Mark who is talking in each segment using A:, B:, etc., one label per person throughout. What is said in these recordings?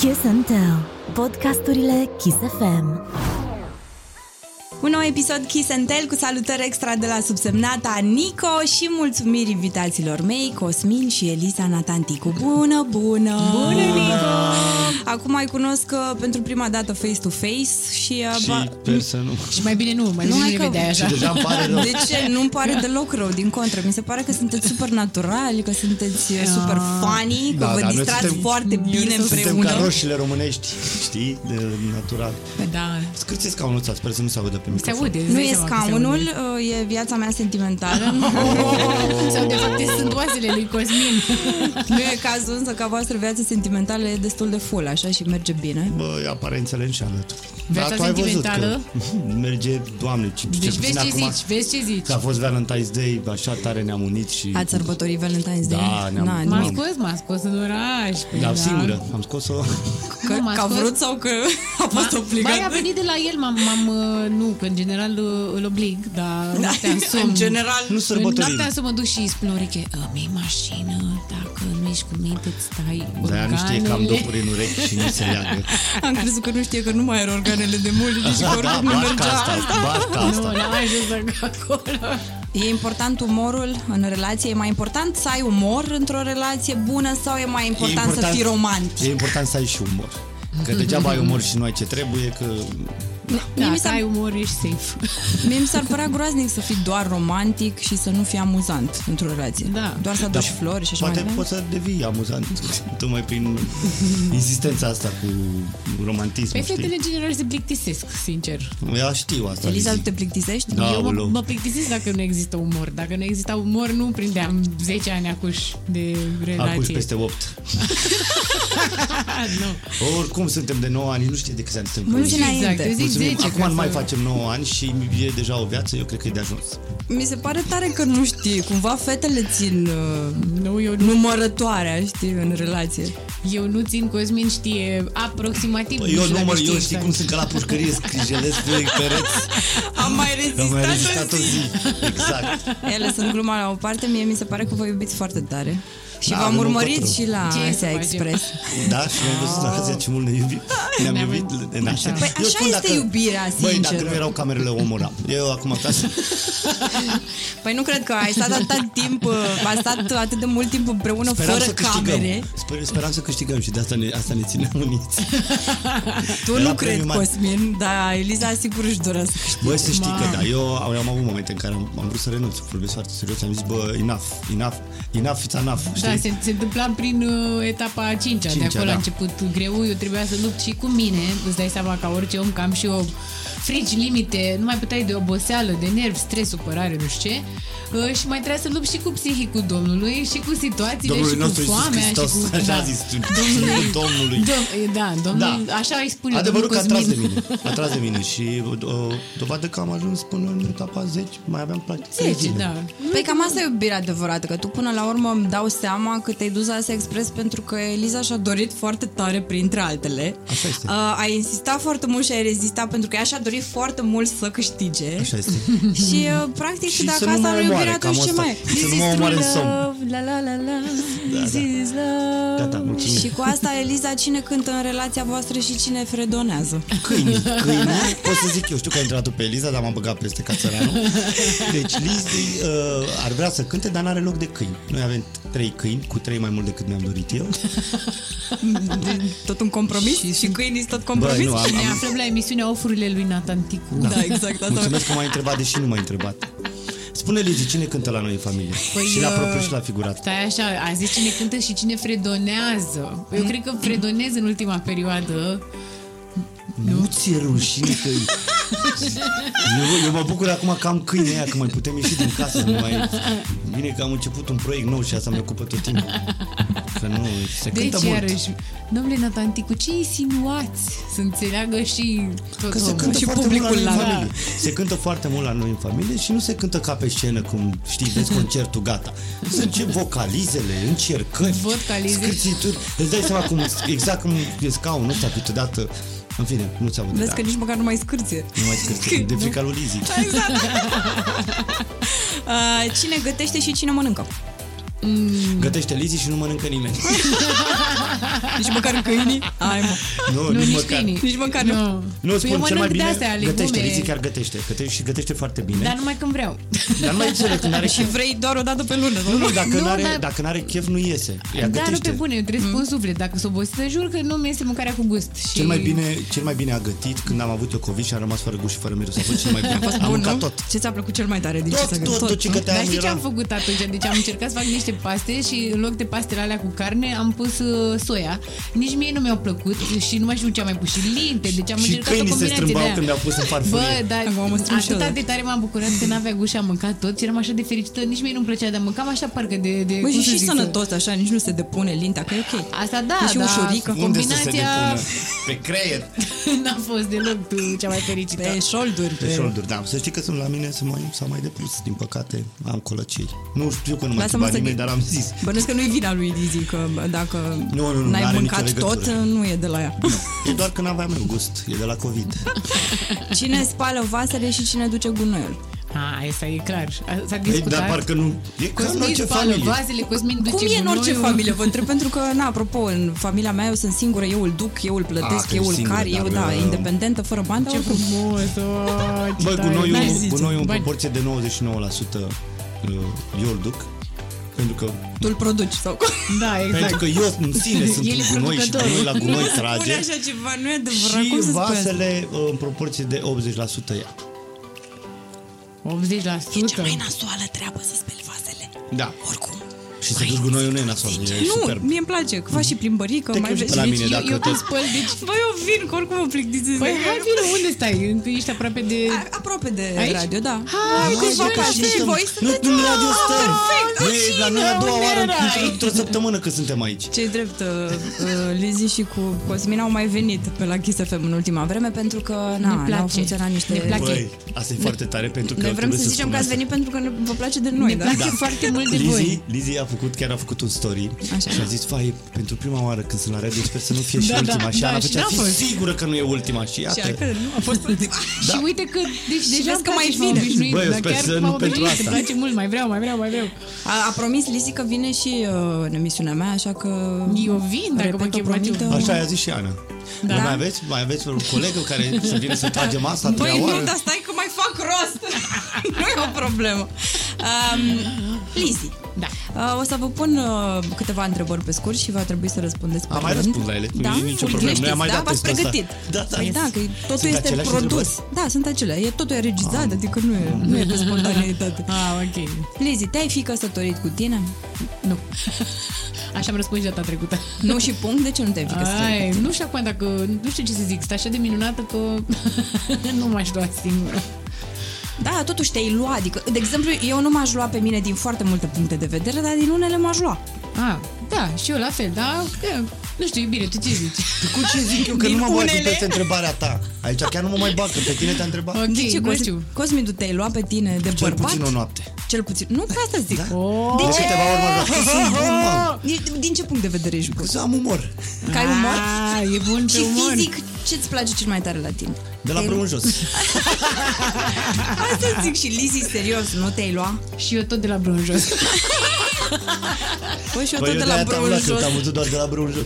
A: Kiss and Tell. Podcasturile Kiss FM.
B: Un nou episod Kiss and Tell cu salutări extra de la subsemnata Nico și mulțumiri invitaților mei, Cosmin și Elisa Natanticu. Bună, bună!
C: Bună, Nico!
B: Acum mai cunosc uh, pentru prima dată face-to-face și... uh,
D: Și
B: ba-
D: sper să nu.
C: Și mai bine nu, mai
B: Nu,
C: nu,
B: hai
C: nu
B: că-
C: ne vedeai
D: Și
C: așa.
D: deja îmi pare rău.
B: De ce? Nu-mi pare deloc rău, din contră. Mi se pare că sunteți super naturali, că sunteți uh, super funny, că
D: Da,
B: vă
D: da, noi
B: distrați
D: suntem-
B: foarte bine
D: Suntem
B: împreună.
D: ca roșiile românești, știi, de natural.
C: Da,
D: Scârție scaunul ăsta, sper să nu se audă pe
C: se
D: microfon.
C: aude. îți
B: Nu
C: dai
B: e
C: seama că se
B: scaunul,
C: aude.
B: uh, e viața mea sentimentală.
C: Sau de fapt sunt oasele lui Cosmin.
B: Nu e cazul însă ca voastră viață sentimentală e destul de full, așa, și merge bine.
D: Bă, aparențele înșeală.
C: Viața
D: Dar tu ai văzut
C: sentimentală?
D: Că merge, doamne, ce,
C: Deci
D: cel
C: vezi
D: puțin
C: ce
D: acum,
C: zici, vezi ce zici.
D: Că a fost Valentine's Day, așa tare ne-am unit și...
B: Ați sărbătorit Valentine's Day?
D: Da, ne-am-
B: Na,
C: M-a
B: nimic.
C: scos, m-a scos în oraș. păi
D: Dar
C: da.
D: singură, am scos-o...
B: Că,
C: Nu, m-a
B: că a
C: scos-
B: vrut sau că a fost
C: Ma-
B: obligat?
C: Mai a venit de la el, m-am, m-am uh, nu, că în general uh, îl oblig, dar noaptea în somn.
B: în general.
D: Nu
C: În
D: sărbătorim.
C: noaptea să mă duc și îi spun Loriche, mi mașină, dacă nu ești cu mine, îți stai
D: Dar ea nu știe că am
C: organele."
D: dopuri în urechi și nu se leagă.
B: Am crezut că nu știe că nu mai are organele de mult, deci că
D: Da,
B: oricum nu
D: barca
B: mergea
D: asta,
B: asta.
D: barca
C: Nu,
D: asta.
C: n-am ajuns încă acolo.
B: E important umorul în relație? E mai important să ai umor într-o relație bună sau e mai important, să fii romantic?
D: E important să ai și umor. Că degeaba ai umor și nu ai ce trebuie, că...
B: Mie
C: Da,
B: mi
C: mi
B: s-ar-
C: ai umor, ești safe.
B: Mie mi s-ar părea groaznic să fii doar romantic și să nu fii amuzant într-o relație.
C: Da.
B: Doar să aduci flori și așa
D: Poate
B: mai departe.
D: poți să devii amuzant tocmai prin insistența asta cu romantism,
C: Pe
D: știi?
C: fetele în general se plictisesc, sincer.
D: Ea știu asta.
B: Eliza, tu
D: Lizi.
B: te plictisești?
D: Da,
C: Eu mă,
D: aoleu.
C: mă plictisesc dacă nu există umor. Dacă nu exista umor, nu prindeam 10 ani acuș de relație.
D: Acum peste 8.
C: nu.
D: Oricum suntem de 9 ani, nu știe de câți ani suntem.
B: Mult
D: călători.
B: înainte.
C: Exact, eu zic
D: Mulțumim.
C: 10.
D: Acum
C: ca
D: nu mai
C: să-
D: facem 9 ani și e deja o viață, eu cred că e de ajuns.
B: Mi se pare tare că nu știi. Cumva fetele țin uh,
C: Nu, eu nu,
B: numărătoarea, știi, în relație.
C: eu nu țin, Cosmin știe aproximativ.
D: Păi
C: nu
D: eu
C: știu
D: nu
C: dacă
D: mă,
C: știe
D: eu știi
C: exact.
D: cum sunt ca la pușcărie, scrijelesc pe pereți.
B: Am mai
D: Am mai
B: rezistat,
D: rezistat o zi. Exact.
B: Ele sunt gluma la o parte, mie mi se pare că vă iubiți foarte tare. Și
D: Da,
B: v-am
D: avem un
B: urmărit
D: patru.
B: și la
C: Ce să
B: Asia
C: facem?
B: Express.
D: Da, și ne-am văzut la Asia ce mult ne iubim. Ne-am
C: Ne-am-
D: iubit de naștere.
B: Păi
D: Eu
B: așa
D: spun
B: este iubirea,
D: Băi,
B: sincer.
D: dacă nu erau camerele, o omoram. Eu acum acasă.
B: Păi nu cred că ai stat atât timp, uh, ai stat atât de mult timp împreună
D: Speram
B: fără
D: să câștigăm.
B: camere.
D: Sper, speram să câștigăm și de asta ne, asta ne țineam uniți.
B: Tu
D: Era
B: nu cred,
D: premiul mare.
B: Cosmin, dar Eliza sigur își dorea să câștige.
D: Băi, să știi
C: Ma.
D: că da, eu am, am avut momente în care am, am vrut să renunț, vorbesc foarte serios, am zis, bă, enough, enough, enough, it's enough, știți?
C: Da, se, se întâmpla prin uh, etapa a cincea, de
D: Cincea,
C: acolo
D: da.
C: a început greu, eu trebuia să lupt și cu mine, îți dai seama ca orice om, că am și eu frici, limite, nu mai puteai de oboseală, de nervi, stres, supărare, nu știu ce, uh, și mai trebuia să lupt și cu psihicul Domnului și cu situațiile
D: Domnului
C: și
D: nostru
C: cu
D: Iisus
C: foamea
D: Hristos,
C: și cu...
D: așa
C: da.
D: a zis tu,
C: Domnului,
D: Domnului.
C: Dom, da, domnul,
D: Da.
C: așa îi spun eu,
D: Adevărul că a
C: domnul
D: tras de
C: Cosmin.
D: mine, a tras de mine și o, o dovadă că am ajuns până în etapa 10, mai aveam practic 3
C: Zece,
D: zile.
C: da.
B: Păi cam asta e iubirea adevărată, că tu până la urmă îmi dau seama că te-ai dus la Asia Express pentru că Eliza și-a dorit foarte tare, printre altele.
D: Așa este.
B: Uh, ai insistat foarte mult și ai rezistat pentru că ea și-a dorit foarte mult să câștige.
D: Așa este.
B: Și uh, practic
D: Și
B: dacă
D: să nu
B: asta
D: mă
B: nu e
D: omoare,
B: iubirea,
D: cam
B: atunci ce
D: asta.
B: mai e?
D: Să
B: This
D: nu
B: is
D: mă omoare
B: true
D: în somn.
B: love, La la la la, this
D: da.
B: is love.
D: Gata, mulțumim.
B: Și cu asta, Eliza, cine cântă în relația voastră și cine fredonează?
D: Câini, câini, pot să zic eu, știu că ai intrat pe Eliza, dar m-am băgat peste ca țăranul. Deci Lizi uh, ar vrea să cânte, dar n-are loc de câini. Noi avem trei câini, cu trei mai mult decât mi-am dorit eu.
B: De, tot un compromis? Și, și câinii sunt tot compromis?
D: Băi, nu, am,
C: Ne
D: am,
C: aflăm la emisiunea Ofurile lui Nathan Ticu.
B: Da, exact. Asta
D: mulțumesc că m-ai întrebat, deși nu m-ai întrebat. Spune Lizi, cine cântă la noi în familie?
C: Păi,
D: și la
C: uh,
D: propriu și la figurat.
C: Stai așa, a zis cine cântă și cine fredonează. Eu cred că fredonez în ultima perioadă.
D: Nu ți-e rușine că... eu, eu mă bucur acum că am câine aia, că mai putem ieși din casă. Nu mai... Bine că am început un proiect nou și asta mi ocupă tot timpul. Că nu, se
C: Deci,
D: cântă mult.
C: iarăși, domnule Natanticu, ce insinuați? Să înțeleagă și tot
D: Că se
C: omul.
D: cântă
B: Și
D: foarte mult la
B: publicul
D: noi în
B: la-
D: familie. Se cântă foarte mult la noi în familie și nu se cântă ca pe scenă, cum știi, vezi concertul, gata. Sunt ce vocalizele, încercări,
C: Vocalize.
D: scârțituri. Îți dai seama cum, exact cum e scaunul ăsta câteodată. În fine, nu ți-am
B: Vezi că nici măcar nu mai scârție.
D: Nu mai scârție, de frica lui Lizzy.
B: Exact. Uh, cine gătește și cine mănâncă?
D: Gătește Lizi și nu mănâncă nimeni.
B: Nici măcar câinii? Ai, mă.
D: nu,
C: Nu,
D: nici
C: nici
D: măcar.
C: câinii.
B: Nici măcar nu.
C: Nu.
D: Nu,
C: Păi
D: spun
C: eu
D: cel mai
C: mănânc
D: bine,
C: de-astea,
D: gătește,
C: legume.
D: Lizi chiar gătește. gătește și gătește foarte bine.
C: Dar numai când vreau.
D: Dar nu mai înțeleg, când are
B: Și
D: chef.
B: vrei doar o dată pe lună,
D: Nu, nu, dacă
C: Nu,
D: nu are,
C: dar-
D: dacă n-are chef, nu iese. Ea
C: Dar nu
D: gătește.
C: pe bune, eu trebuie să pun suflet. Dacă sunt obosită, jur că nu mi este mâncarea cu gust. Și...
D: Cel mai, bine, cel mai bine a gătit când am avut eu COVID și am rămas fără gust și fără miros. A fost cel mai bine.
B: A fost
D: am
B: bun,
D: mâncat
B: nu?
D: tot.
B: Ce ți-a plăcut cel mai tare din ce
D: Tot,
B: s-a
D: tot,
B: găsit?
D: tot ce
B: nu?
D: găteam
C: Dar știi ce
D: era-
C: am făcut atunci? Deci am încercat să fac niște paste și în loc de pastele alea cu carne am pus uh, soia. Nici mie nu mi-au plăcut și nu mai știu ce am mai pus și linte. Deci am
D: Și
C: încercat o
D: câinii se
C: combinație de
D: strâmbau
C: aia.
D: când mi-au pus în farfurie.
C: Bă, dar
B: Acum mă strâng și eu,
C: atâta
B: da.
C: de tare m-am bucurat că n-avea gust și am mâncat tot și eram așa de fericită. Nici mie nu-mi plăcea de mâncam așa parcă de... de
B: Băi,
C: cum
B: și,
C: să
B: și
C: zic,
B: sănătos așa, nici nu se depune linta, că e ok.
C: Asta da,
B: E și
C: da,
B: ușurică.
D: Unde să se
C: combinația
D: depună? Pe creier.
C: n-a fost deloc tu cea mai fericită.
B: Pe șolduri.
D: Pe șolduri, da. Să știi că sunt la mine, să mai, s-a mai depus, din păcate, am colăcei. Nu știu că nu mai
B: Lasă-mă
D: întreba
B: să
D: nimeni,
B: ghi-
D: dar am zis.
B: Bănuiesc că nu-i vina lui Lizi, că dacă
D: Nu, nu, nu,
B: n-ai
D: n-are
B: mâncat
D: nicio
B: tot,
D: legătură.
B: nu e de la ea.
D: E doar că n-aveam eu gust, e de la COVID.
B: Cine spală vasele și cine duce gunoiul?
C: A, asta e clar. S-a
D: Ei,
C: discutat.
D: dar parcă nu... E ca în
C: Cosmin
D: orice
C: spală
D: familie.
C: vasele, Cosmin duce
B: Cum e în orice
C: gunoiul.
B: familie? Vă întreb pentru că, na, apropo, în familia mea eu sunt singură, eu îl duc, eu îl
D: Ah,
B: plătesc,
D: că
B: eu
D: ești
B: îl
D: singură,
B: car, eu,
D: dar,
B: da,
D: uh,
B: independentă, fără bani, dar
C: Ce
B: oricum.
C: frumos, oh, ce
D: Băi,
C: tare.
D: gunoiul,
C: N-ai zis.
D: gunoiul în
C: Bani.
D: proporție de 99% uh, eu îl duc. Pentru că,
B: Tu îl produci sau cum?
C: Da,
D: pentru
C: exact.
D: că eu în sine sunt
C: El e
D: un gunoi și
C: producătorul.
D: gunoi la gunoi
B: Spune
D: trage.
B: așa ceva, nu e adevărat.
D: Și
B: cum să spui asta?
D: vasele uh, în proporție de 80% ea.
C: 80%.
B: E cea mai nasoală treabă să speli vasele.
D: Da.
B: Oricum.
D: Și să duci gunoiul nu e nasol, e
B: Nu,
D: superb.
B: mie îmi place, că faci și plimbării, că
D: Te
B: mai
D: chem și
B: vezi.
D: pe la
B: Deci
D: mine,
B: eu-
D: dacă
C: Eu
D: tot-
C: te spăl, deci...
B: Băi, eu vin, că oricum mă plictisesc.
C: Păi hai, vină, unde stai? Că Ești aproape de...
B: A- Aproape de
C: Aici?
B: radio, da.
C: Hai,
B: Cu
C: deci
B: vacanțe
C: noi
B: și
D: stăm-
B: voi
D: Nu,
B: sunteți...
D: nu în radio
B: Ah,
D: stăm.
B: Perfect,
D: Nu e la noi a doua
C: unde
D: oară,
C: erai?
D: într-o săptămână că suntem aici.
B: Cei drept, uh, uh, Lizi și cu Cosmin au mai venit pe la Kiss FM în ultima vreme pentru că na,
C: Ne place.
B: n-au funcționat niște...
C: Ne place.
D: Băi, asta e foarte tare pentru că
B: Noi vrem
D: trebuie
B: să zicem
D: spun
B: că ați
D: asta.
B: venit pentru că ne- vă place de noi,
C: Ne
B: da?
C: place foarte mult de
D: Lizzy,
C: voi.
D: Lizzy a făcut, chiar a făcut un story
B: Așa.
D: și a zis, fai, pentru prima oară când sunt la radio, sper să nu fie și
C: Da, da,
D: ultima. și
C: da,
D: Ana
C: și
D: făcea,
C: n-a
D: fi
C: fost.
D: sigură că nu e ultima. Și
B: Și
D: iată,
B: că nu a fost ultima.
C: Și uite că, deci deja
B: vezi că mai
C: mai
B: vine.
C: obișnuit,
D: Băi, eu
C: dar
D: sper
C: chiar
D: să nu
C: m-am
D: pentru
C: obișnuit,
D: asta.
C: îmi place mult, mai vreau, mai vreau, mai vreau.
B: A, a promis Lizi că vine și uh, în emisiunea mea, așa că...
C: Eu vin dacă mă
B: Repet o
C: chemați
B: promită.
C: eu.
D: așa i-a zis și Ana.
C: Da.
D: Mai aveți? Mai aveți un coleg care să vină să tragem asta a
B: Băi,
D: treia
B: nu,
D: oară?
B: dar stai că mai fac rost. nu e o problemă. Um, Lizi,
C: Da.
B: uh, o să vă pun uh, câteva întrebări pe scurt și va trebui să răspundeți pe
D: Am mai
B: rând.
D: răspuns la ele, nu
B: Da?
D: e nicio
B: Le
D: problemă. Noi
B: știți,
D: am mai
B: da?
D: dat
B: V-ați
D: testul ăsta.
B: pregătit.
D: Da, da.
B: Păi da, că totul
D: Sunt
B: este
D: aceleași
B: produs.
D: întrebări?
B: Da, sunt acele. E, totul e regizat, adică nu e, nu e pe spontaneitate.
C: Ah, ok.
B: Lizi, te-ai fi căsătorit cu tine?
C: Nu. Așa am răspuns și data trecută.
B: Nu și punct? De ce nu te-ai fi căsătorit?
C: Ai, nu știu acum dacă, nu știu ce să zic, sunt așa de minunată că nu m-aș lua singură.
B: Da, totuși te-ai luat. Adică, de exemplu, eu nu m-aș lua pe mine din foarte multe puncte de vedere, dar din unele m-aș lua.
C: Ah, da, și eu la fel, da, că, nu știu, e bine, tu ce zici?
D: Cu ce zic eu că
B: Din
D: nu mă bag
B: unele?
D: peste întrebarea ta? Aici chiar nu mă mai bag, că pe tine te-a întrebat.
C: Ok,
B: De ce,
C: nu
B: Cosmin,
C: știu.
B: Cosmin, tu te-ai luat pe tine de
D: Cel
B: bărbat?
D: puțin o noapte.
B: Cel puțin. Nu, pe asta zic. Da?
C: Oh,
B: De
D: De
B: ce?
D: câteva ori mă rog, că sunt bun, mă.
B: E- Din ce punct de vedere ești bun?
D: Că să am umor.
B: Că ai umor?
C: Ah, e bun pe
B: Și
C: umor.
B: fizic, ce-ți place cel mai tare la tine?
D: De la
B: Te-ai
D: brâu în jos.
B: Asta zic și Lizzy, serios, nu te-ai luat?
C: Și eu tot de la brun jos.
B: Păi și eu
D: Păi
B: tot
D: eu
B: de la
D: de-aia te-am
B: brâu
D: luat,
B: în
D: că
B: jos.
D: te-am văzut doar de la brâu în jos.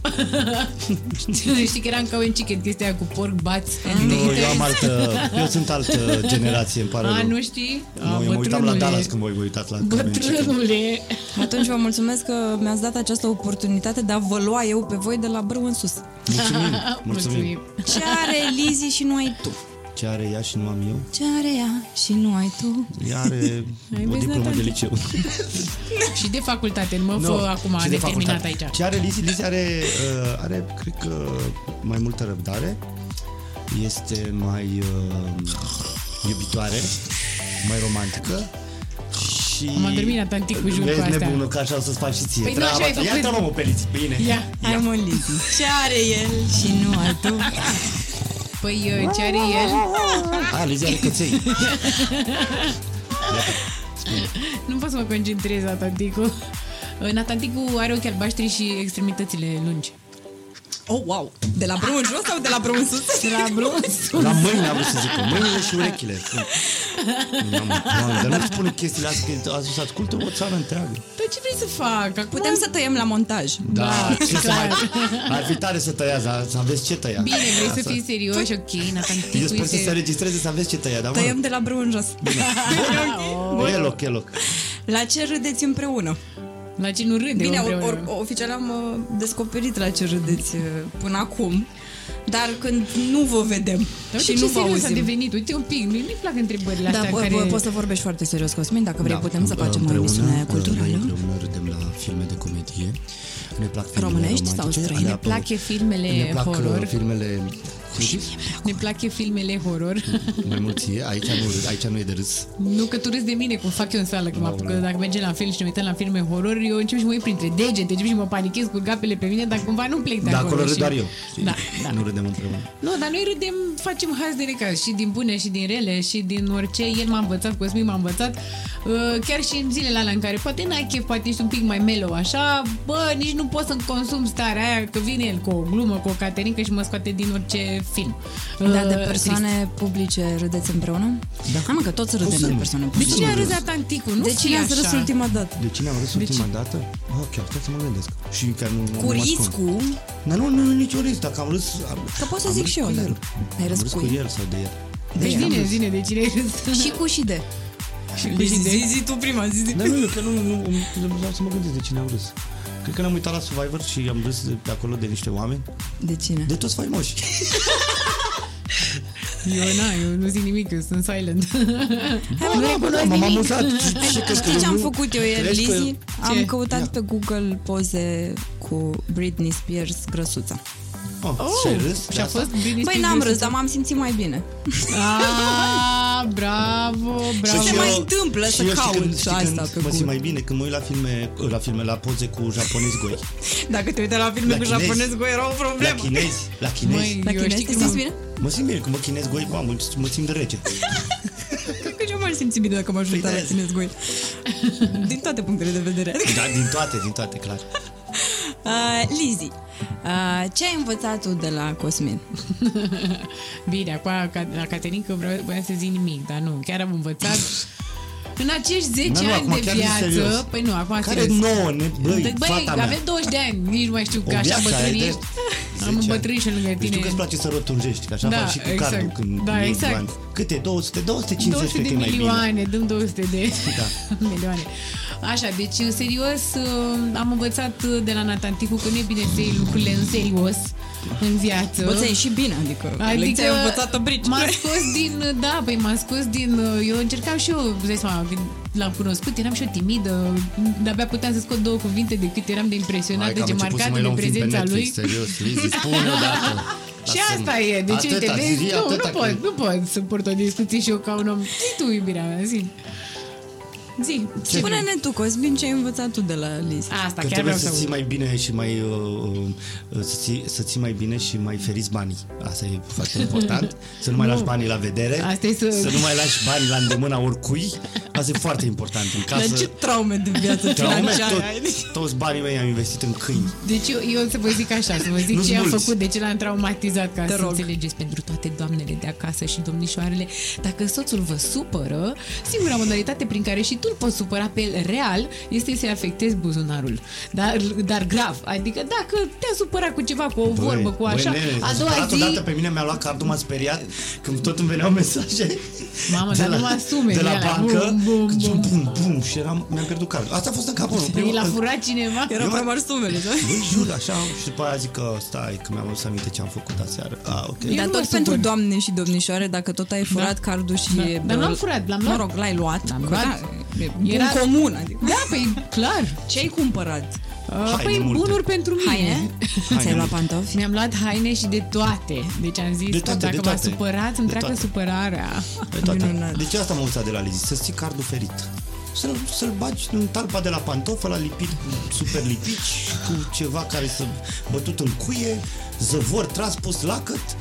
C: Știi că eram ca un chicken, chestia aia cu porc, bați.
D: Nu, eu am altă, eu sunt altă generație, îmi pare
C: A,
D: rău.
C: nu știi? A,
D: Nu, eu mă uitam la
C: bătrânule.
D: Dallas când voi vă uitați la Carmen Chicken.
C: Bătrânule.
B: Atunci vă mulțumesc că mi-ați dat această oportunitate de a vă lua eu pe voi de la brâu în sus.
D: Mulțumim, mulțumim.
B: Ce are Lizzy și nu ai tu?
D: Ce are ea și nu am eu?
B: Ce are ea și nu ai tu?
D: Ea are
C: Ai
D: o
C: vezi,
D: diplomă de
C: Natalia?
D: liceu.
C: Și de facultate, nu mă fă acum
D: și de
C: neterminat
D: facultate.
C: aici.
D: Ce are Lizzy? Lizzy are, uh, are, cred că, mai multă răbdare. Este mai uh, iubitoare, mai romantică. Și...
C: M-a terminat tantic cu jur cu
D: Vezi,
C: astea.
D: nebunul, că așa o să-ți faci și ție.
C: Păi nu, așa
D: treaba
C: ai
D: ta.
C: făcut.
D: Ia-te, mă, pe Lizzy, bine.
C: Ia.
B: Hai mă, Lizzy. Ce are el și nu ai tu?
C: Păi uh, ce are el?
D: A, Lizzy are căței.
C: Nu pot să mă concentrez la tanticul. Uh, Natanticul are ochi albaștri și extremitățile lungi.
B: Oh, wow! De la brâu în jos sau de la brâu în sus?
C: De la brunsul.
D: La mâini am vrut să zic, mâinile și urechile. Mamă, doamne, dar nu spune chestiile astea, că a zis, ascultă o țară întreagă.
C: Dar ce vrei să fac? Acum
B: Putem să tăiem la montaj.
D: Da, ce să mai...
C: clar.
D: Ar fi tare să tăiați, dar să aveți ce tăia.
C: Bine, vrei să
D: Asta.
C: fii serios, ok, Natanticu
D: Eu sper să se registreze să aveți ce tăia, dar mă,
B: Tăiem de la brâu în jos.
D: e loc, e loc.
B: La ce râdeți împreună?
C: La ce nu râde
B: Bine, or,
C: împreună?
B: or, oficial am uh, descoperit la ce râdeți uh, până acum, dar când nu vă vedem
C: Dar
B: și
C: uite
B: nu
C: ce
B: vă
C: serios a
B: auzim.
C: devenit. Uite un pic, nu-i plac întrebările
B: Da,
C: astea
B: po-
C: care...
B: po- poți să vorbești foarte serios, Cosmin, dacă vrei
D: Da,
B: putem să facem o
D: împreună,
B: emisiune
D: uh,
B: culturală.
D: Noi împreună râdem la filme de comedie. Ne plac filmele
B: Românești sau
D: romantice,
B: străine?
D: alea-
C: Ne plac filmele
D: ne plac uh,
C: horror.
D: filmele cum zici?
C: Ne plac filmele horror.
D: mai mult ție, aici nu, râd- aici nu e de râs.
C: Nu că tu râzi de mine, cum fac eu în sală, că, mă apuc, că dacă mergem la film și ne uităm la filme horror, eu încep și mă uit printre degete, încep și mă panichez cu gapele pe mine, dar cumva nu plec de
D: Dar
C: acolo.
D: acolo râd
C: și-
D: doar eu. știi?
C: Da, da.
D: Nu râdem împreună.
C: Nu, dar noi râdem, facem haz de necaz și din bune și din rele și din orice. El m-a învățat, Cosmin m-a învățat, uh, chiar și în zilele alea în care poate n-ai chef, poate ești un pic mai mellow, așa, bă, nici nu pot să-mi consum starea aia, că vine el cu o glumă, cu o caterincă și mă scoate din orice film.
B: Dar de
C: Uh,
B: persoane publice râdeți împreună? Da. Hai mă, că toți râdem de
D: să nu?
B: persoane
C: trist. De
B: publice.
C: cine a
D: Nu
C: râs
D: râs.
C: Atlanticul? Nu
B: De cine
C: fii
B: ați râs
C: așa.
B: ultima dată?
D: De cine am râs ultima dată? Oh, chiar stai să mă gândesc. Și chiar nu,
B: Cu
D: nu mă ascund.
B: riscul,
D: Dar nu, nu, nu, niciun risc. Dacă am râs... Am,
B: Că pot să
D: am
B: zic
D: râs
B: și eu,
D: cu
B: dar-
D: el.
B: Ai râs
D: am râs
B: cu
D: cu
B: el?
D: el sau de el.
C: Deci
B: De-
C: zine, zine, de cine ai râs?
B: și cu și de.
C: Și cu și de...
B: Zi, zi tu prima, zi, zi.
D: Dar nu, că nu, nu, nu, nu vreau să mă gândesc de cine am râs. Cred că ne-am uitat la Survivor și am râs de pe acolo de niște oameni,
B: De cine?
D: de toți faimoși.
C: Eu, na, eu nu zic nimic, eu sunt silent.
B: Hai,
D: nu recunosc M-am amuzat.
B: Știi ce am făcut eu ieri,
D: Crezi că-
B: Lizzy? Am
C: Ce?
B: căutat
D: Ia.
B: pe Google poze cu Britney Spears grăsuța.
D: Oh, și ai râs? de
C: și a
D: asta?
C: fost Britney
B: Băi,
C: Spears
B: n-am râs,
C: grăsuță?
B: dar m-am simțit mai bine.
C: Ah, bravo, bravo.
B: se
D: Și
B: mai
D: eu-
B: întâmplă
D: și
B: să
D: eu știi
B: caut
D: când-
B: și
D: știi
B: asta
D: când
B: pe
D: Mă
B: Google.
D: simt mai bine când mă uit la filme, la filme, la poze cu japonezi goi.
B: Dacă te uitai la filme
D: La
B: cu
D: chinezi.
B: japonez, cu era o
D: La
B: problemă.
D: chinezi, la chinezi.
C: Măi,
B: La
C: eu
B: chinezi
C: știi
B: te
C: că
B: simți
C: m-am-
B: bine?
D: Mă simt bine, când mă chinez goi, mamă, mă simt de rece.
B: Cred că eu m-aș simți bine dacă m-aș uita la
D: Păi,
B: chinez goi. Din toate punctele de vedere. Adică,
D: Da, din toate, din toate, clar.
B: Uh, Lizzy, uh, ce ai învățat tu de la Cosmin?
C: Bine, acum ca- la Caterinca vreau, voiam să zic nimic, dar nu, chiar am învățat în acești 10
D: Da, nu,
C: ani
D: acum
C: de
D: chiar zici
C: viață,
D: serios.
C: păi nu, acum
D: Care
C: serios.
D: nouă, ne, băi,
C: Băi,
D: fata mea.
C: avem 20 de ani, nici nu mai știu că
D: O
C: așa
D: viață ai
C: bătrâni
D: de-
C: ești.
D: 10
C: Am
D: ani.
C: îmbătrânit și lângă
D: Deci
C: tine.
D: tu că îți place să rotunjești, că așa
C: Da,
D: faci și cu
C: exact.
D: cardul când
C: Da,
D: nu
C: exact.
D: bani. Câte? 200? 250
C: 200
D: cred
C: de
D: că e mai bine.
C: milioane, dăm 200 de
D: Da.
C: milioane. Așa, deci, în serios, uh, am învățat uh, de la Natanticu că nu e bine să iei lucrurile în serios în viață.
B: Bă, ți-a ieșit bine, adică, adică lecția ai învățat-o brici.
C: M-a scos din, da, păi m-a scos din, eu încercam și eu, îți dai seama, când l-am cunoscut, eram și eu timidă, de-abia puteam să scot două cuvinte de cât eram de impresionată,
D: Hai că
C: de
D: am început să
C: marcată
D: mai
C: de
D: luăm film pe
C: prezența lui.
D: Netflix, serios, Lizzy, spune odată.
C: Și
D: Lasă-mă.
C: asta e, deci uite,
D: Atâta,
C: vezi,
D: zi,
C: nu,
D: atâta
C: nu
D: că-
C: pot, nu pot să port o discuție și eu ca un om. Zi tu, iubirea mea, zi. Zi. Ce
B: Spune-ne tu, Cosmin, ce ai învățat tu de la Lizzy?
C: Asta,
D: Că
C: chiar
D: trebuie
C: vreau
D: să
C: să
D: ții
C: aud.
D: mai bine și mai uh, uh, să, ții, să ții mai bine și mai feriți banii. Asta e foarte important. Să nu mai
C: Nu.
D: lași banii la vedere.
C: Asta e să-
D: să nu mai lași banii la îndemâna oricui. Asta e foarte important. În
B: Dar
D: casă,
B: ce traume de viață
D: Traume,
B: financiară
D: tot,
B: ai?
D: toți banii mei am investit în câini.
C: Deci eu, eu să vă zic așa, să vă zic
D: Nu-s
C: ce am
D: mulți.
C: făcut, de ce l-am traumatizat, ca
B: Te
C: să
B: rog.
C: înțelegeți pentru toate doamnele de acasă și domnișoarele. Dacă soțul vă supără, singura modalitate prin care și tu îl poți supăra pe el real este să-i afectezi buzunarul. Dar, dar grav. Adică dacă te-a supărat cu ceva, cu o vorbă, cu așa,
D: nene,
C: a
D: s-a
C: doua
D: supărat
C: zi...
D: odată pe mine, mi-a luat cardul, m-a speriat când tot îmi veneau mesaje
C: Mamă,
D: de
C: dar
D: la,
C: nu mă asume
D: de la
C: de alea.
D: bancă
C: Bum, bum,
D: cât
C: bum.
D: bum, bum, și eram, mi-am pierdut cardul. Asta a fost în capul meu.
C: Și l-a furat cineva?
B: Erau prea mari sumele, da?
D: Băi, jur, așa, și după aia zic că stai, că mi-am adus aminte ce am făcut aseară. Ah, ok.
C: Eu
B: Dar
C: nu
B: tot
C: mă
B: pentru
C: supăr.
B: doamne și domnișoare, dacă tot ai furat cardul și...
C: Da.
B: e-
C: Dar nu am furat, l-am luat.
B: Mă rog, l-ai luat.
C: L-am
B: că
C: luat.
B: Da, e bun
C: Era-
B: comun, adică.
C: Da, păi clar.
B: Ce ai cumpărat?
C: Uh,
D: Haine
C: păi
D: multe.
C: bunuri pentru mine.
B: Haine? Ți-ai luat pantofi?
C: Mi-am luat haine și de toate. Deci am zis
D: De
C: că
D: toate,
C: dacă
D: de
C: m-a
D: toate.
C: supărat, îmi
D: De
C: treacă
D: toate.
C: supărarea.
D: Pe toate.
B: Minunat.
D: Deci asta m-am învățat de la Lizzy, să-ți ții cardul ferit. Să-l, să-l bagi în talpa de la pantof, la lipit cu super lipici, cu ceva care să bătut în cuie, zăvor tras pus lacăt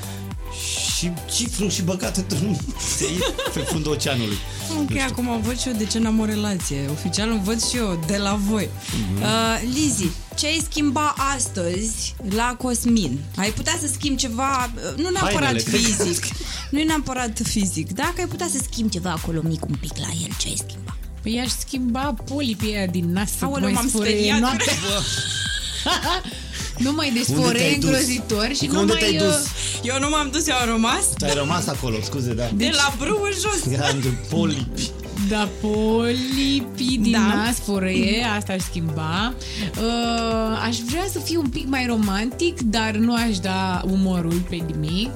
D: și cifru și băgat într-un țeit pe fundul oceanului.
B: Ok, acum văd și eu de ce n-am o relație. Oficial învăț și eu de la voi.
D: Mhm.
B: Uh, Lizzy, ce ai schimba astăzi la Cosmin? Ai putea să schimbi ceva, nu neapărat
D: Hainele, cred că-
B: fizic, nu e neapărat fizic, dacă ai putea să schimbi ceva acolo mic un pic la el, ce ai schimba?
C: Păi aș schimba polipii aia din nas să
B: Aoleu,
C: mai
B: m-am
C: sfărăie
B: speriat,
C: noaptea. nu mai
D: Unde
C: desfore
D: te-ai dus?
C: îngrozitor și nu
D: Unde
C: mai...
D: te-ai
C: uh,
D: dus?
B: Eu nu m-am dus, eu am rămas
D: Tu ai rămas acolo, scuze, da.
B: de la brâu în jos.
D: Grande polipi.
C: Da, polipii din
B: Da.
C: nas, fărăie, asta aș schimba. Uh, aș vrea să fiu un pic mai romantic, dar nu aș da umorul pe nimic.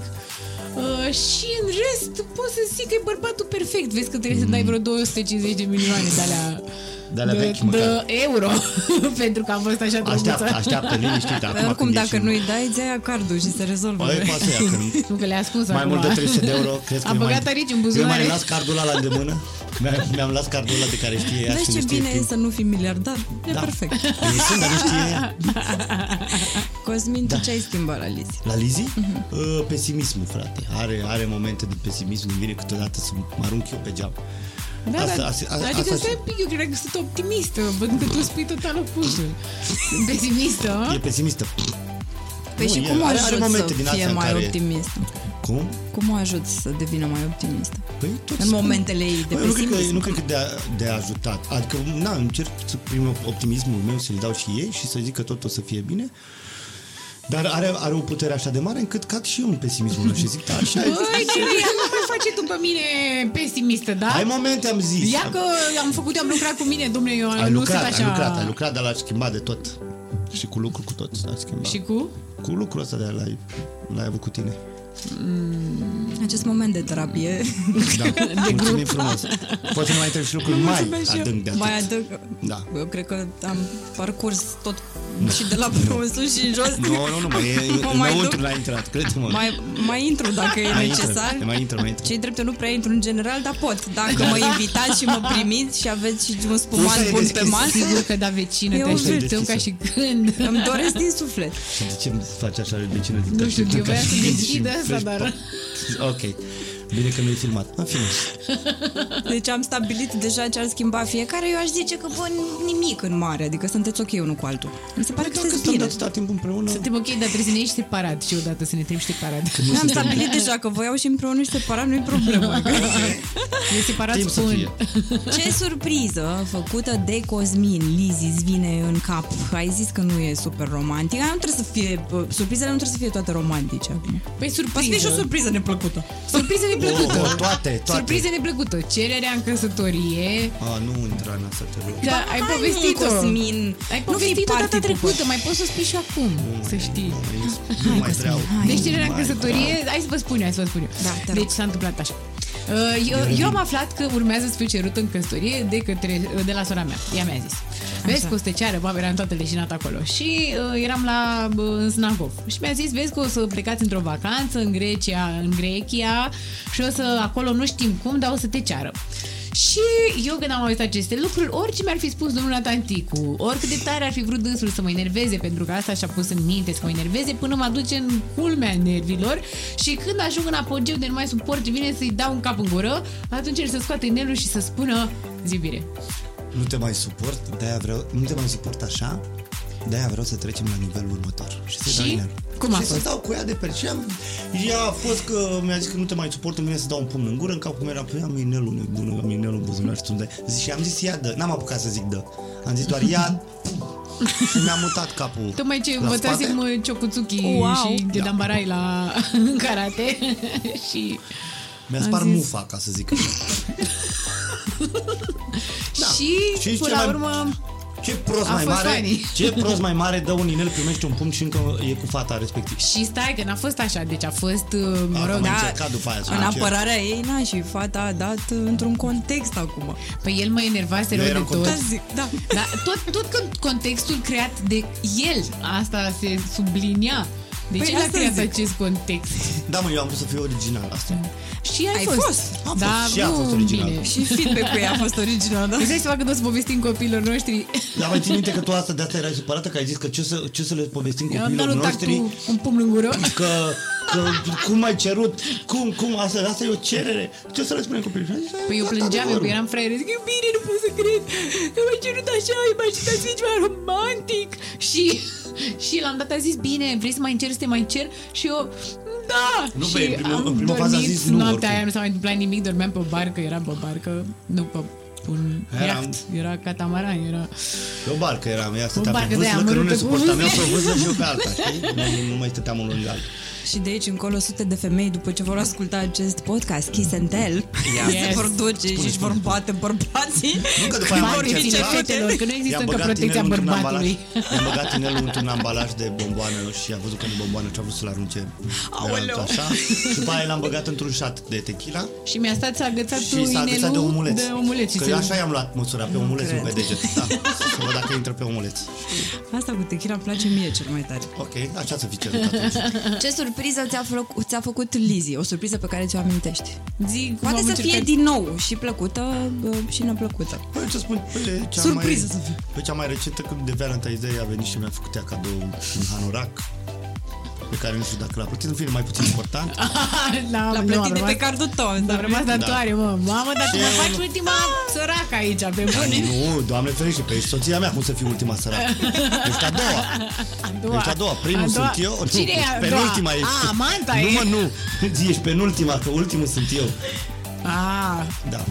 C: Uh, și în rest pot să zic că e bărbatul perfect. Vezi că trebuie să dai vreo 250 de milioane de alea
D: De alea vechi,
C: de,
D: măcar.
C: de euro pentru că am fost așa
D: Așteaptă,
C: drăguță.
D: așteaptă, liniștit.
B: Dar
D: Acum
B: oricum,
D: când
B: dacă
D: ieșim-
B: nu-i dai, îți ia cardul și se rezolvă.
D: Băi, poate să ia, că nu-
C: Nu că le-a ascuns
D: mai
C: acum.
D: mult de 300 de euro, crezi că
C: Am
D: eu
C: băgat
D: mai,
C: aici în
D: Eu
C: buzunare.
D: mai las cardul ăla la îndemână? Mi-am, mi-am las cardul ăla de care știe ea
B: Vezi
D: și
B: ce
D: nu știe
B: bine e
D: timp.
B: să nu fii miliardar? E
D: Da.
B: perfect.
D: Eu sunt, dar nu știe ea.
B: Cosmin,
D: Da.
B: tu ce ai schimbat la Lizi?
D: La Lizzy?
B: Mhm.
D: Uh, pesimismul, frate. Are, are momente de pesimism, îmi vine câteodată să mă arunc eu pe geam.
C: Da,
D: Asta-
C: da,
D: asta-
C: adică
D: asta-
C: stai un pic, eu cred că sunt optimistă, văd că tu spui total opusul. Sunt pesimistă,
D: E pesimistă.
B: Păi
D: Nu,
B: și
D: e-
B: cum o
D: are- are
B: ajut
D: momente
B: să
D: din
B: fie
D: astea în
B: mai
D: care-
B: optimist?
D: Cum?
B: Cum o ajut să devină mai optimistă?
D: Păi, tot
B: În
D: spun.
B: momentele ei de
D: Băi, eu nu cred că,
B: pesimism?
D: nu cred că de, a, de ajutat. Adică, na, încerc să prin optimismul meu să-l dau și ei și să zic că tot o să fie bine. Dar are, are o putere așa de mare încât cad și eu în pesimismul meu și zic, da, așa e.
C: Băi, Chiria, nu mă face tu pe mine pesimistă, da?
D: Ai momente, am zis.
C: Ia că am făcut, am lucrat cu mine, domnule, eu
D: ai
C: nu
D: lucrat,
C: sunt așa...
D: ai lucrat, ai lucrat, dar l-ai schimbat de tot. Și cu lucru cu tot l-ai schimbat.
C: Și cu?
D: Cu lucrul ăsta de l-ai, l-ai avut cu tine.
B: Acest moment de terapie.
D: Da, de mulțumim frumos. Poate nu mai trebuie și lucruri mai
B: Mulțumesc și eu.
D: adânc de atât.
B: Mai adânc.
D: Da.
B: Eu cred că am parcurs tot și de la brâu în sus și în jos.
D: Nu, nu, nu, mai e,
B: Mă mai
D: înăuntru
B: duc.
D: n-a intrat, crede-mă.
B: Mai, mai intru dacă e
D: Mai
B: necesar.
D: intră, mai intră, mai intră.
B: Cei drept eu nu prea intru în general, dar pot. Dacă mă invitați și mă primiți și aveți și un
D: Nu
B: spumant
D: s-ai
B: bun pe
D: deschis.
B: masă,
C: Sigur că da, vecină,
B: Eu
C: te
B: sunt
C: așteptăm ca și când.
B: îmi doresc din suflet.
D: Și de ce îmi faci așa de vecină?
C: Nu știu, eu voiam să deschid asta,
D: Fresh
C: dar-
D: pop. Ok. Bine că nu e filmat. În fine.
B: Deci am stabilit deja ce ar schimba fiecare. Eu aș zice că bă, nimic în mare. Adică sunteți ok unul cu altul. Mi se pare că
D: Dacă
B: sunteți
D: stăm de
B: bine.
D: atâta timp împreună...
C: Suntem ok, dar trebuie să ne ieși separat și odată să ne trimiți separat.
B: Nu am stabilit deja că voiau și împreună și separat, nu-i problemă.
C: E separat
D: Timp să
C: spun.
D: fie.
B: Ce surpriză făcută de Cosmin Lizi îți vine în cap? Ai zis că nu e super romantic. Aia nu trebuie să fie, bă, surprizele nu trebuie să fie toate romantice acum.
C: Păi
B: Poate să fie și o
C: surpriză.
B: surpriză neplăcută.
C: Surpriză neplăcută.
D: Oh, toate, toate.
C: Surpriză neplăcută. Cererea în căsătorie.
D: A, nu intra în asta, te rog.
C: Da, ai
B: Hai,
C: povestit-o.
B: Cosmin.
C: Ai
B: Nu fii
C: povestit-o data
B: party
C: trecută,
B: pooper.
C: mai poți să o spui și acum, să știi.
D: Nu mai
B: Cosmin,
D: vreau.
B: hai.
C: Deci cererea în
D: mai
C: căsătorie, hai să vă spun eu, hai să vă spun eu.
B: Da, te rog.
C: deci s-a întâmplat așa. Uh, Eu, eu am aflat că urmează să fiu cerută în căsătorie de, către, de la sora mea. Ea mi-a zis. Vezi că o să te ceară, bă, eram toată leșinată acolo. Și uh, eram la uh, în Snagov. Și mi-a zis, vezi că o să plecați într-o vacanță în Grecia, în Grecia și o să acolo nu știm cum, dar o să te ceară. Și eu când am auzit aceste lucruri, orice mi-ar fi spus domnul Natanticu, oricât de tare ar fi vrut dânsul să mă enerveze, pentru că asta și-a pus în minte să mă enerveze, până mă aduce în culmea nervilor și când ajung în apogeu de nu mai suport, vine să-i dau un cap în gură, atunci el să scoate inelul și să spună zi bine.
D: Nu te mai suport, de-aia vreau, nu te mai suport așa, de-aia vreau să trecem la nivelul următor. Și să-i
C: Și?
D: dau inel.
C: Cum a
D: și
C: fost?
D: să dau cu ea de pe și am, ea a fost că mi-a zis că nu te mai suport, îmi vine să dau un pumn în gură, în cap cum era, păi am inelul, nu bun, am inelul în buzunar și tu îmi dai. Zic, și am zis, ia dă, n-am apucat să zic dă. Am zis doar ia, și mi-a mutat capul
C: Tocmai ce
D: la
C: învățasem
D: spate.
C: uh, Ciocutsuki
B: Wow.
C: și Gedambarai la în karate și
D: Mi-a
C: am
D: spart
C: zis-
D: mufa, ca să zic așa. Da.
C: și,
D: Și
C: până
D: ce
C: la
D: mai-
C: urmă
D: Ce prost
C: A
D: mai
C: fost
D: mare,
C: funny.
D: ce prost mai mare dă un inel, primește un pumn și încă e cu fata respectiv.
C: și stai că n-a fost așa, deci a fost, uh, mă
D: Asta
C: rog,
D: mai
C: da,
D: încercat după aia să
B: În
D: mă cer.
B: apărarea ei, na, și fata a dat uh, într-un context acum.
C: Păi el mă enervase
D: Eu
C: rău de
D: eram
C: tot.
D: content.
B: Da, zic, da.
C: Da, tot, tot con- contextul creat de el, asta se sublinia. Deci
B: Păi
C: el a
B: asta
C: creat
B: zic.
C: acest context.
D: Da, mă, eu am vrut să fiu original asta.
C: Și ai,
B: Ai
C: fost.
B: fost.
D: Am
C: Da,
D: fost și a
C: nu
D: fost original.
C: bine.
B: Și feedback-ul ei a fost original, da?
C: Îți dai seama când o să povestim copiilor noștri
D: Dar mai ții minte că tu asta de asta erai supărată că ai zis că ce o să, ce o să le povestim
C: Eu am
D: copiilor
C: dat lui
D: noștri
C: tactul un pumn în gură
D: că Că, cum ai cerut? Cum, cum? Asta, asta e o cerere. Ce o să răspundem copilul? Și am zis,
C: Păi eu
D: asta
C: plângeam, eu
D: adevărul.
C: că eram fraier, zic, iubire, nu pot să cred că m-ai cerut așa, imaginați fi ceva romantic. Și, și la un dat a zis, bine, vrei să mai încerci, să te mai cer? Și eu, da!
D: Nu,
C: și
D: băi, în primul-
C: am
D: în prima fază a
C: dormit
D: zis nu,
C: noaptea
D: oricum.
C: aia, nu s-a mai întâmplat nimic, dormeam pe barcă, eram pe barcă, nu pe un
D: Eram-
C: iaht, era catamaran, era...
D: Pe o barcă eram, ea stătea
C: barcă
D: pe
C: de aia,
D: vâslă, că nu ne
C: amărâtă cu
D: suportam. Eu
C: vâsle.
D: pe vâslă și eu pe alta, știi? Nu, nu mai stăteam unul lângă altul.
B: Și de aici încolo sute de femei, după ce vor asculta acest podcast, Kiss and Tell,
C: Yes.
B: se vor duce și își vor bate bărbații.
D: Nu că după aia am
B: Vor
C: Protecția
B: zice
D: încercat.
C: fetelor, că nu există
D: I-am
C: încă
D: băgat
C: protecția
D: inelul într-un
C: bărbatului.
D: ambalaj- I-am băgat inelul într-un ambalaj de bomboane și a văzut că nu bomboane și a vrut să-l arunce.
B: Aoleu.
D: Era Așa. Și după aia l-am băgat într-un șat de tequila
C: Și mi-a stat să agățat
D: și s-a agățat de
C: inelul
D: omuleț.
C: de omuleț. și
D: Că
C: se-
D: eu așa i-am luat măsura pe omuleț, nu
B: cred.
D: pe deget. Da. Să văd dacă intră pe omuleț.
B: Asta cu tequila îmi place mie cel mai tare.
D: Ok, așa să fii cerut atunci.
B: Ce surpriză ți-a, făcut, ți-a făcut Lizzie? O surpriză pe care ți-o amintești.
C: Zi, cum
B: Poate
C: am
B: să
C: încercat-
B: fie din nou și plăcută bă, și neplăcută.
D: Păi ce spun, pe cea
B: Surpriză
D: mai,
B: să fie.
D: Pe cea mai recentă, când de Valentine's Day a venit și mi-a făcut ea cadou un hanorac pe care nu știu dacă l-a plătit, în fine, mai puțin important.
C: da,
B: L-a
C: nu, am
B: plătit de
C: rămas-
B: pe cardul tău.
C: Am
B: înseamnă.
C: rămas datoare, mă. Mamă, dar tu
D: Ce-
C: mă faci ultima săracă aici, pe
D: Dar
C: bune.
D: nu, doamne ferește, pe ești soția mea, cum să fiu ultima săracă? Ești a doua.
C: A doua.
D: Ești a doua, primul
C: A doua.
D: sunt eu.
C: Cine e a doua?
D: penultima ești.
C: A, Amanta
D: Nu,
C: e.
D: mă, nu. Zi, ești penultima, că ultimul sunt eu.
C: Ah,
D: Da.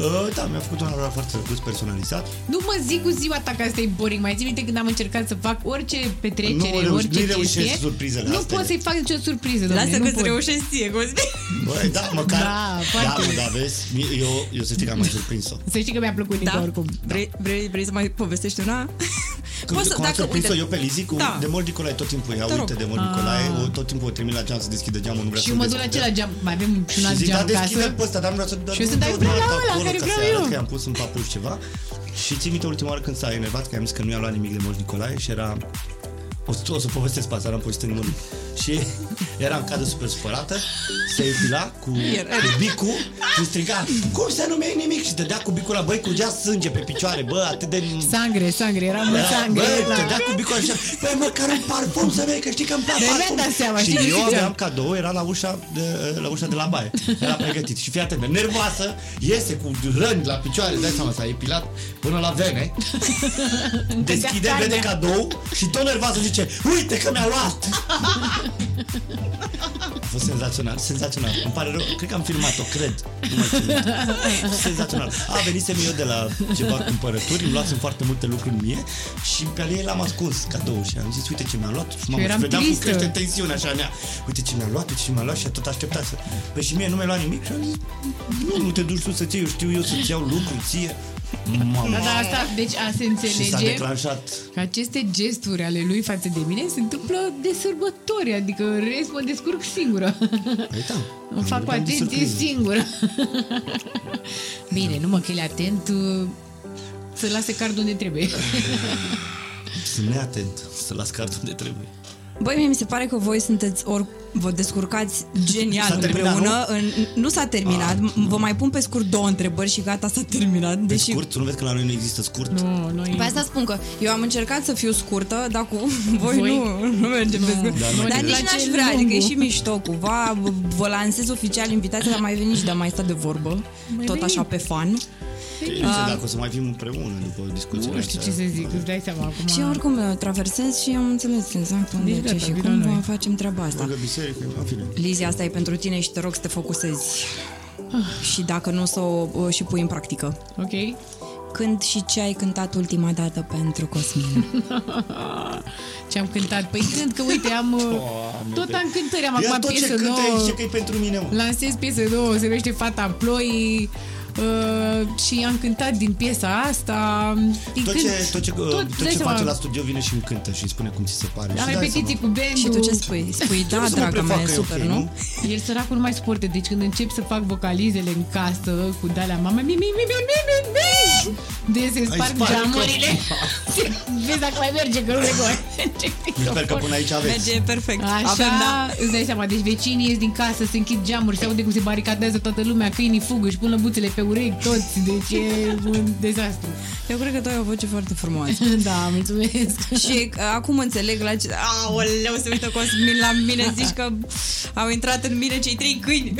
D: Uh, da, mi-a făcut un hanorac foarte drăguț, personalizat.
C: nu mă zic cu ziua ta că asta e boring. Mai zi minte când am încercat să fac orice petrecere,
D: Nu reuși-
C: orice
D: nu reușesc
C: chestie.
D: surprizele
C: Nu
D: astea.
C: pot să-i fac nicio surpriză, doamne,
B: Lasă
C: nu
B: că
C: pot.
B: ți reușești ție, Cosmin.
D: Băi, da, măcar.
C: Da,
D: da,
C: foarte.
D: mă, da, vezi? Eu, eu să știi că am mai surprins-o.
C: Să știi că mi-a plăcut Nico
B: Da?
C: oricum.
B: Vrei, vrei, vrei să mai povestești una?
D: Când,
B: Poți să-
D: cum am
B: dacă-
D: surprins-o
B: uite-
D: eu pe Lizzy, cu
B: Da.
D: de mult Nicolae tot timpul ea,
B: Te rog.
D: uite de mult Nicolae, o, tot timpul o trimit la geam să deschidă geamul, nu vrea
C: Și
D: să
C: eu mă duc la
D: deschidă.
C: celălalt geam. Mai avem și un
D: Și
C: alt
D: zic, da,
C: geam
D: deschide
C: acasă.
D: pe ăsta, dar nu vreau să dar
C: Și eu
D: nu
C: sunt,
D: vreau
C: "Ai, vreau la
D: alta
C: ăla
D: acolo,
C: care
D: ca
C: vreau
D: să arăt
C: eu."
D: că i-am pus în papuș ceva. Și țin minte ultima oară când s-a enervat, că i-am zis că nu i-a luat nimic de Moș Nicolae și era... O să, o să povestesc pe asta, n-am povestit nimănui. Și era în cadă super supărată, se epila cu, cu bicul și striga, cum să nu mi nimic? Și dădea cu bicul la băi, curgea sânge pe picioare, bă, atât de...
C: Sangre, sangre, era mult
D: Era,
C: sangre.
D: bă,
C: la-
D: te dea cu bicul așa, băi, măcar un parfum să vei, că știi că îmi plac
C: De mi-am
D: parfum.
C: dat seama,
D: și
C: știi, nu
D: eu
C: ziceam.
D: aveam cadou, era la ușa de, la ușa de la baie. Era pregătit. Și fii atent, nervoasă, iese cu răni la picioare, dai seama, s-a epilat până la vene. Deschide,
C: carnea.
D: vede cadou și tot nervoasă zice, uite că mi-a luat. A fost senzațional, senzațional. Îmi pare rău, cred că am filmat-o, cred. Nu mai țin minte. Senzațional. A, venisem eu de la ceva cumpărături, îmi luasem foarte multe lucruri mie și pe ale ei l-am ascuns cadou și am zis, uite ce mi-a luat. Și mamă,
C: eram
D: și vedeam cum
C: tristă.
D: crește tensiunea așa nea. Uite ce mi-a luat, uite ce mi-a luat și a tot așteptat să... Păi și mie nu mi-a luat nimic și am zis, nu, nu te duci tu să-ți iei, eu știu eu să-ți iau lucruri ție. Mamă.
C: Da, da, asta, deci a se
D: Și s-a
C: înțelege
D: declanșat
C: că aceste gesturi ale lui față de mine se întâmplă de sărbători, adică în rest mă descurc singură.
D: Păi da.
C: Îmi fac cu
D: Vorbeam de
C: atenție
D: surprize.
C: singură. Bine, nu mă, că el e atent uh, să lase cardul unde trebuie.
D: Sunt neatent să las cardul unde trebuie.
B: Băi, mie mi se pare că voi sunteți ori vă descurcați genial
D: S-a terminat,
B: împreună. În, nu s-a terminat.
D: Ah.
B: Vă mai pun pe scurt două întrebări și gata, s-a terminat.
D: Pe
B: Deși
D: scurt, tu nu vezi că la noi nu există scurt?
C: Nu, noi...
B: Pe asta spun că eu am încercat să fiu scurtă, dar cu voi,
C: Voi?
B: nu, nu mergem pe scurt.
D: Dar
B: Dar,
D: noi-
B: nici
C: Place
B: n-aș vrea,
C: lungul.
B: adică e și mișto cumva. Vă, vă lansez oficial invitația, dar mai veni și de a mai sta de vorbă.
C: Mai
B: tot
C: veni.
B: așa pe fan.
D: Nu știu dacă o să mai fim împreună după discuția
C: Nu știu ce să zic, îți dai seama acum.
B: Și oricum uh, traversez și am înțeles exact unde
C: Deci
B: ce
C: gata,
B: și
C: vino
B: cum
C: noi.
B: vom facem treaba asta.
D: Lângă biserică, în fine.
B: Lizia, asta e pentru tine și te rog să te focusezi. Și dacă nu, să o o și pui în practică.
C: Ok?
B: Când și ce ai cântat ultima dată pentru Cosmin?
C: Ce am cântat? Păi cânt că, uite, am... uh,
D: Doamne,
C: tot
D: de-
C: am cântări, am
D: Ia
C: acum
D: tot ce
C: piesă
D: cântă
C: nouă.
D: zice că e pentru mine, mă.
C: Lansez piesă nouă, se numește Fata Ploii uh, și am cântat din piesa asta. Din
D: Tot
C: cânt-
D: ce, tot ce, tot,
C: îți
D: tot
C: dai
D: ce
C: seama,
D: face la studio vine și îmi cântă și îmi spune cum ți se pare.
C: Am
D: și dai
C: repetiții
D: seama.
C: cu bandul.
B: și tu ce spui? Spui, da,
D: Trebuie să mă
B: draga mea,
D: prefacă,
B: e
D: e ok,
B: super, nu?
C: El săracul nu mai suportă, deci când încep să fac vocalizele în casă cu dalea mama mi mi mi mi mi mi mi de se sparg
D: spart
C: geamurile. Vezi dacă mai merge, că nu le mai merge.
D: Sper că până aici aveți.
B: Merge perfect.
C: Așa,
B: Avem, da.
C: îți dai seama, deci vecinii ies din casă, se închid geamuri, se aude cum se baricadează toată lumea, câinii fugă, își pun lăbuțele pe urechi, toți, deci e un dezastru.
B: Eu cred că tu ai o voce foarte frumoasă.
C: Da, mulțumesc.
B: și uh, acum înțeleg la ce... Aoleu, se uită Cosmin la mine, zici că au intrat în mine cei trei câini.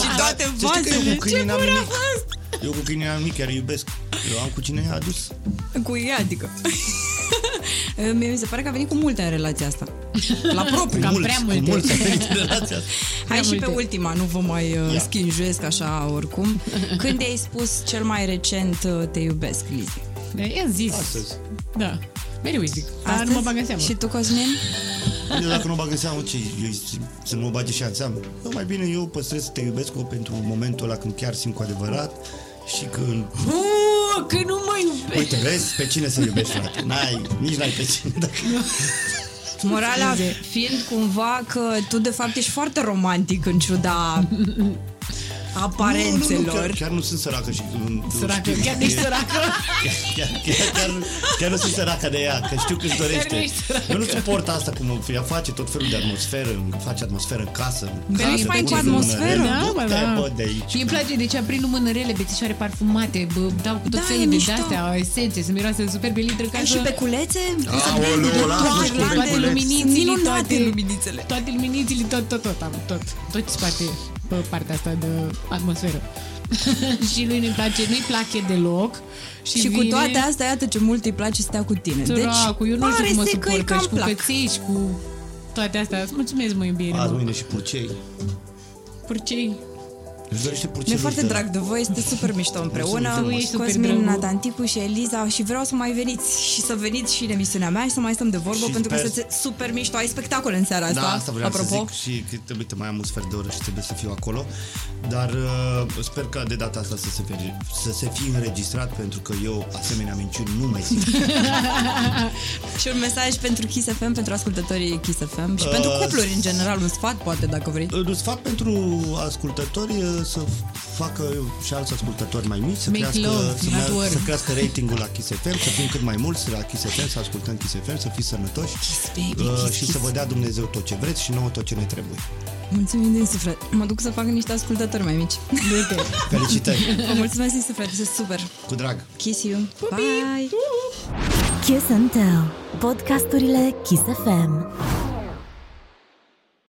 B: și toate
D: Să știi că eu
B: vasele.
D: cu câinii n-am nimic. Eu cu câinii n-am nimic, chiar îi iubesc. Eu am cu cine i-a adus.
B: Cu ea, adică. Mie mi se pare că a venit cu multe în relația asta. La propriu.
C: Cam
D: mulți,
C: prea
D: cu
C: multe.
D: mulți a venit în relația asta.
B: Hai și pe
C: multe.
B: ultima, nu vă mai uh,
D: Ia.
B: schinjuiesc așa oricum. Când ai spus cel mai recent uh, te iubesc, Lizi?
C: Da, I-am zis.
D: Astăzi.
C: Da. Mereu îi zic. Dar nu mă bag în seamă.
B: Și tu, Cosmin?
D: Eu dacă nu o bag în seamă, ce, eu, să nu o bage și ea în seamă. Eu mai bine eu păstrez să te iubesc o pentru momentul ăla când chiar simt cu adevărat și când...
C: Uh, că nu mă iubești.
D: Uite, vezi pe cine să iubești, frate. N-ai, nici n-ai pe cine. Dacă...
B: Morala fiind cumva că tu de fapt ești foarte romantic în ciuda aparențelor.
D: Nu, nu, nu, chiar, chiar nu sunt săracă și... nu-
C: Săracă,
D: știu-
C: chiar nici săracă.
D: Chiar, chiar, chiar, chiar, chiar nu sunt săracă de ea, că știu câți
C: Chiar nu
D: dorește.
C: ești săracă.
D: Eu nu suport asta, cum ea face tot felul de atmosferă, face atmosferă în casă. În
B: Că
D: casă,
B: ești mai
D: pune
B: cu atmosferă?
D: mână,
C: Da,
D: du-te,
C: mă, da.
D: bă, de aici.
C: Mie îmi place de ce aprind mânărele, bețișoare parfumate, bă, dau cu tot
B: Da,
C: felul
B: e
C: de
B: mișto.
C: astea, esențe, să miroase super pe litră ca
B: Ai
C: să...
B: și peculețe?
D: Aoleu, lasă, nu știu
C: toate
D: peculețe.
C: luminițele,
B: Minunate
C: toate,
B: luminițele.
C: toate luminițele, tot, tot, tot, am tot, tot ce spate pe partea asta de atmosferă. și lui nu-i place, nu-i place deloc. Și,
B: Și cu
C: vine,
B: toate astea, iată ce mult îi place să stea cu tine.
C: Săracul, eu nu știu
B: pare
C: cum mă
B: să că îi
C: suport,
B: cam
C: și cu
B: plac.
C: cățiși, cu toate astea. Îți mulțumesc, mă, iubire,
D: Azi,
C: mă.
D: mâine și purcei.
C: Purcei.
D: Își dorește purcei.
B: Mi-e foarte drag de voi, este super mișto împreună.
D: Tu
C: ești super
B: Cosmin,
C: drăguț.
B: Natanticu și Eliza și vreau să mai veniți și să veniți și în emisiunea mea și să mai stăm de vorbă
D: Și
B: pentru că
D: sper-
B: este super mișto. Ai spectacole în seara asta,
D: Da, asta vreau
B: apropo.
D: să zic și că trebuie să mai am un sfert de oră și trebuie să fiu acolo. Dar uh, sper că de data asta să se, fie, să se fie înregistrat pentru că eu asemenea minciuni nu mai simt.
B: Și un mesaj pentru Kiss FM, pentru ascultătorii Kiss FM și pentru
D: Uh,
B: cupluri în general, un sfat poate dacă vrei.
D: Un sfat pentru ascultători uh, să facă și alți ascultători mai mici, să
C: Make
D: crească,
C: love,
D: să,
C: not
D: mea-
C: war.
D: să crească ratingul la Kiss FM, să fim cât mai mulți la Kiss FM, să ascultăm Kiss FM, să fiți sănătoși
B: baby,
D: uh,
B: kiss,
D: și
B: kiss.
D: să vă dea Dumnezeu tot ce vreți și nouă tot ce ne trebuie.
B: Mulțumim din suflet. Mă duc să fac niște ascultători mai mici.
C: Uite.
D: Felicitări!
B: Vă mulțumesc din suflet, este super.
D: Cu drag!
B: Kiss you. Bye!
A: Kiss and Tell. Podcasturile Kiss FM.